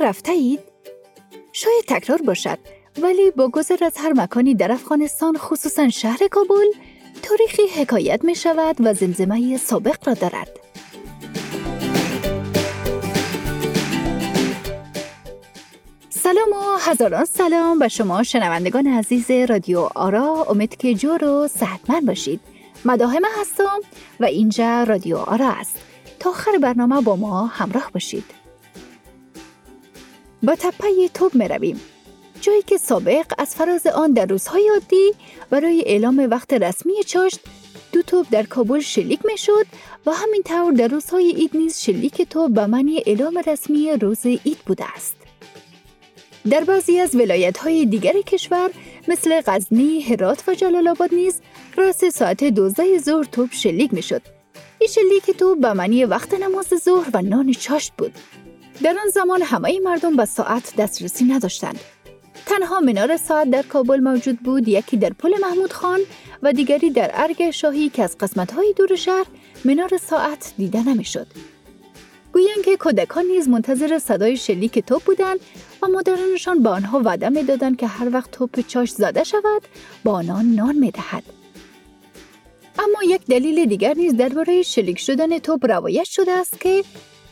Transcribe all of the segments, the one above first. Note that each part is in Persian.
رفته اید؟ شاید تکرار باشد ولی با گذر از هر مکانی در افغانستان خصوصا شهر کابل تاریخی حکایت می شود و زمزمه سابق را دارد. سلام و هزاران سلام به شما شنوندگان عزیز رادیو آرا امید که جور و صحتمند باشید مداهم هستم و اینجا رادیو آرا است تا آخر برنامه با ما همراه باشید با تپه توب می رویم جایی که سابق از فراز آن در روزهای عادی برای اعلام وقت رسمی چاشت دو توپ در کابل شلیک می شد و همینطور در روزهای اید نیز شلیک توپ به معنی اعلام رسمی روز اید بوده است. در بعضی از ولایت های دیگر کشور مثل غزنی، هرات و جلال آباد نیز راست ساعت دوزده ظهر توپ شلیک می شد. این شلیک توپ به معنی وقت نماز ظهر و نان چاشت بود. در آن زمان همه مردم به ساعت دسترسی نداشتند. تنها منار ساعت در کابل موجود بود یکی در پل محمود خان و دیگری در ارگ شاهی که از های دور شهر منار ساعت دیده نمی‌شد. گویند که کودکان نیز منتظر صدای شلیک توپ بودند و مادرانشان به آنها وعده می‌دادند که هر وقت توپ چاش زده شود با آنان نان می‌دهد اما یک دلیل دیگر نیز درباره شلیک شدن توپ روایت شده است که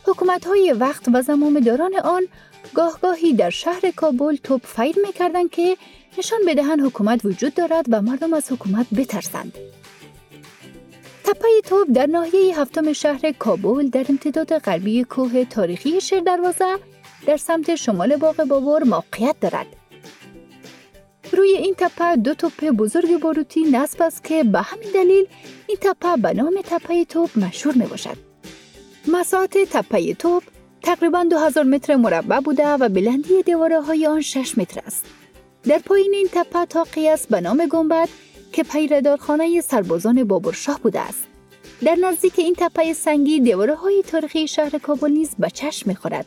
حکومت های وقت و داران آن گاه گاهی در شهر کابل توپ فیر می‌کردند که نشان بدهند حکومت وجود دارد و مردم از حکومت بترسند. تپه توپ در ناحیه هفتم شهر کابل در امتداد غربی کوه تاریخی شیر دروازه در سمت شمال باغ بابر موقعیت دارد. روی این تپه دو توپ بزرگ باروتی نصب است که به همین دلیل این تپه به نام تپه توپ مشهور می باشد. مساحت تپه توپ تقریبا 2000 متر مربع بوده و بلندی دیواره های آن 6 متر است. در پایین این تپه تاقی است به نام گنبد که پیردارخانه سربازان بابرشاه بوده است. در نزدیک این تپه سنگی دیواره های تاریخی شهر کابل نیز به چشم می خورد.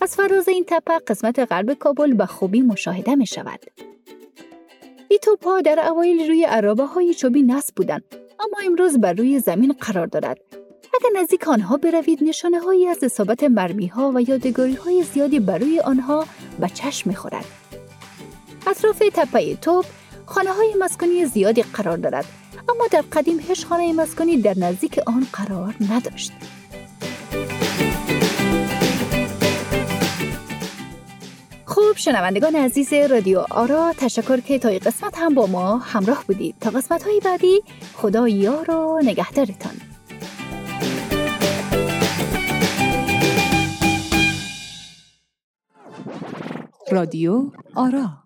از فراز این تپه قسمت غرب کابل به خوبی مشاهده می شود. این توپا در اوایل روی عرابه های چوبی نصب بودند اما امروز بر روی زمین قرار دارد اگر نزدیک آنها بروید نشانه هایی از اصابت مرمی ها و یادگاری های زیادی روی آنها به چشم می‌خورد. اطراف تپه توپ خانه های مسکونی زیادی قرار دارد اما در قدیم هیچ خانه مسکونی در نزدیک آن قرار نداشت. خوب شنوندگان عزیز رادیو آرا تشکر که تا قسمت هم با ما همراه بودید تا قسمت های بعدی خدا یار و نگهدارتان رادیو آرا.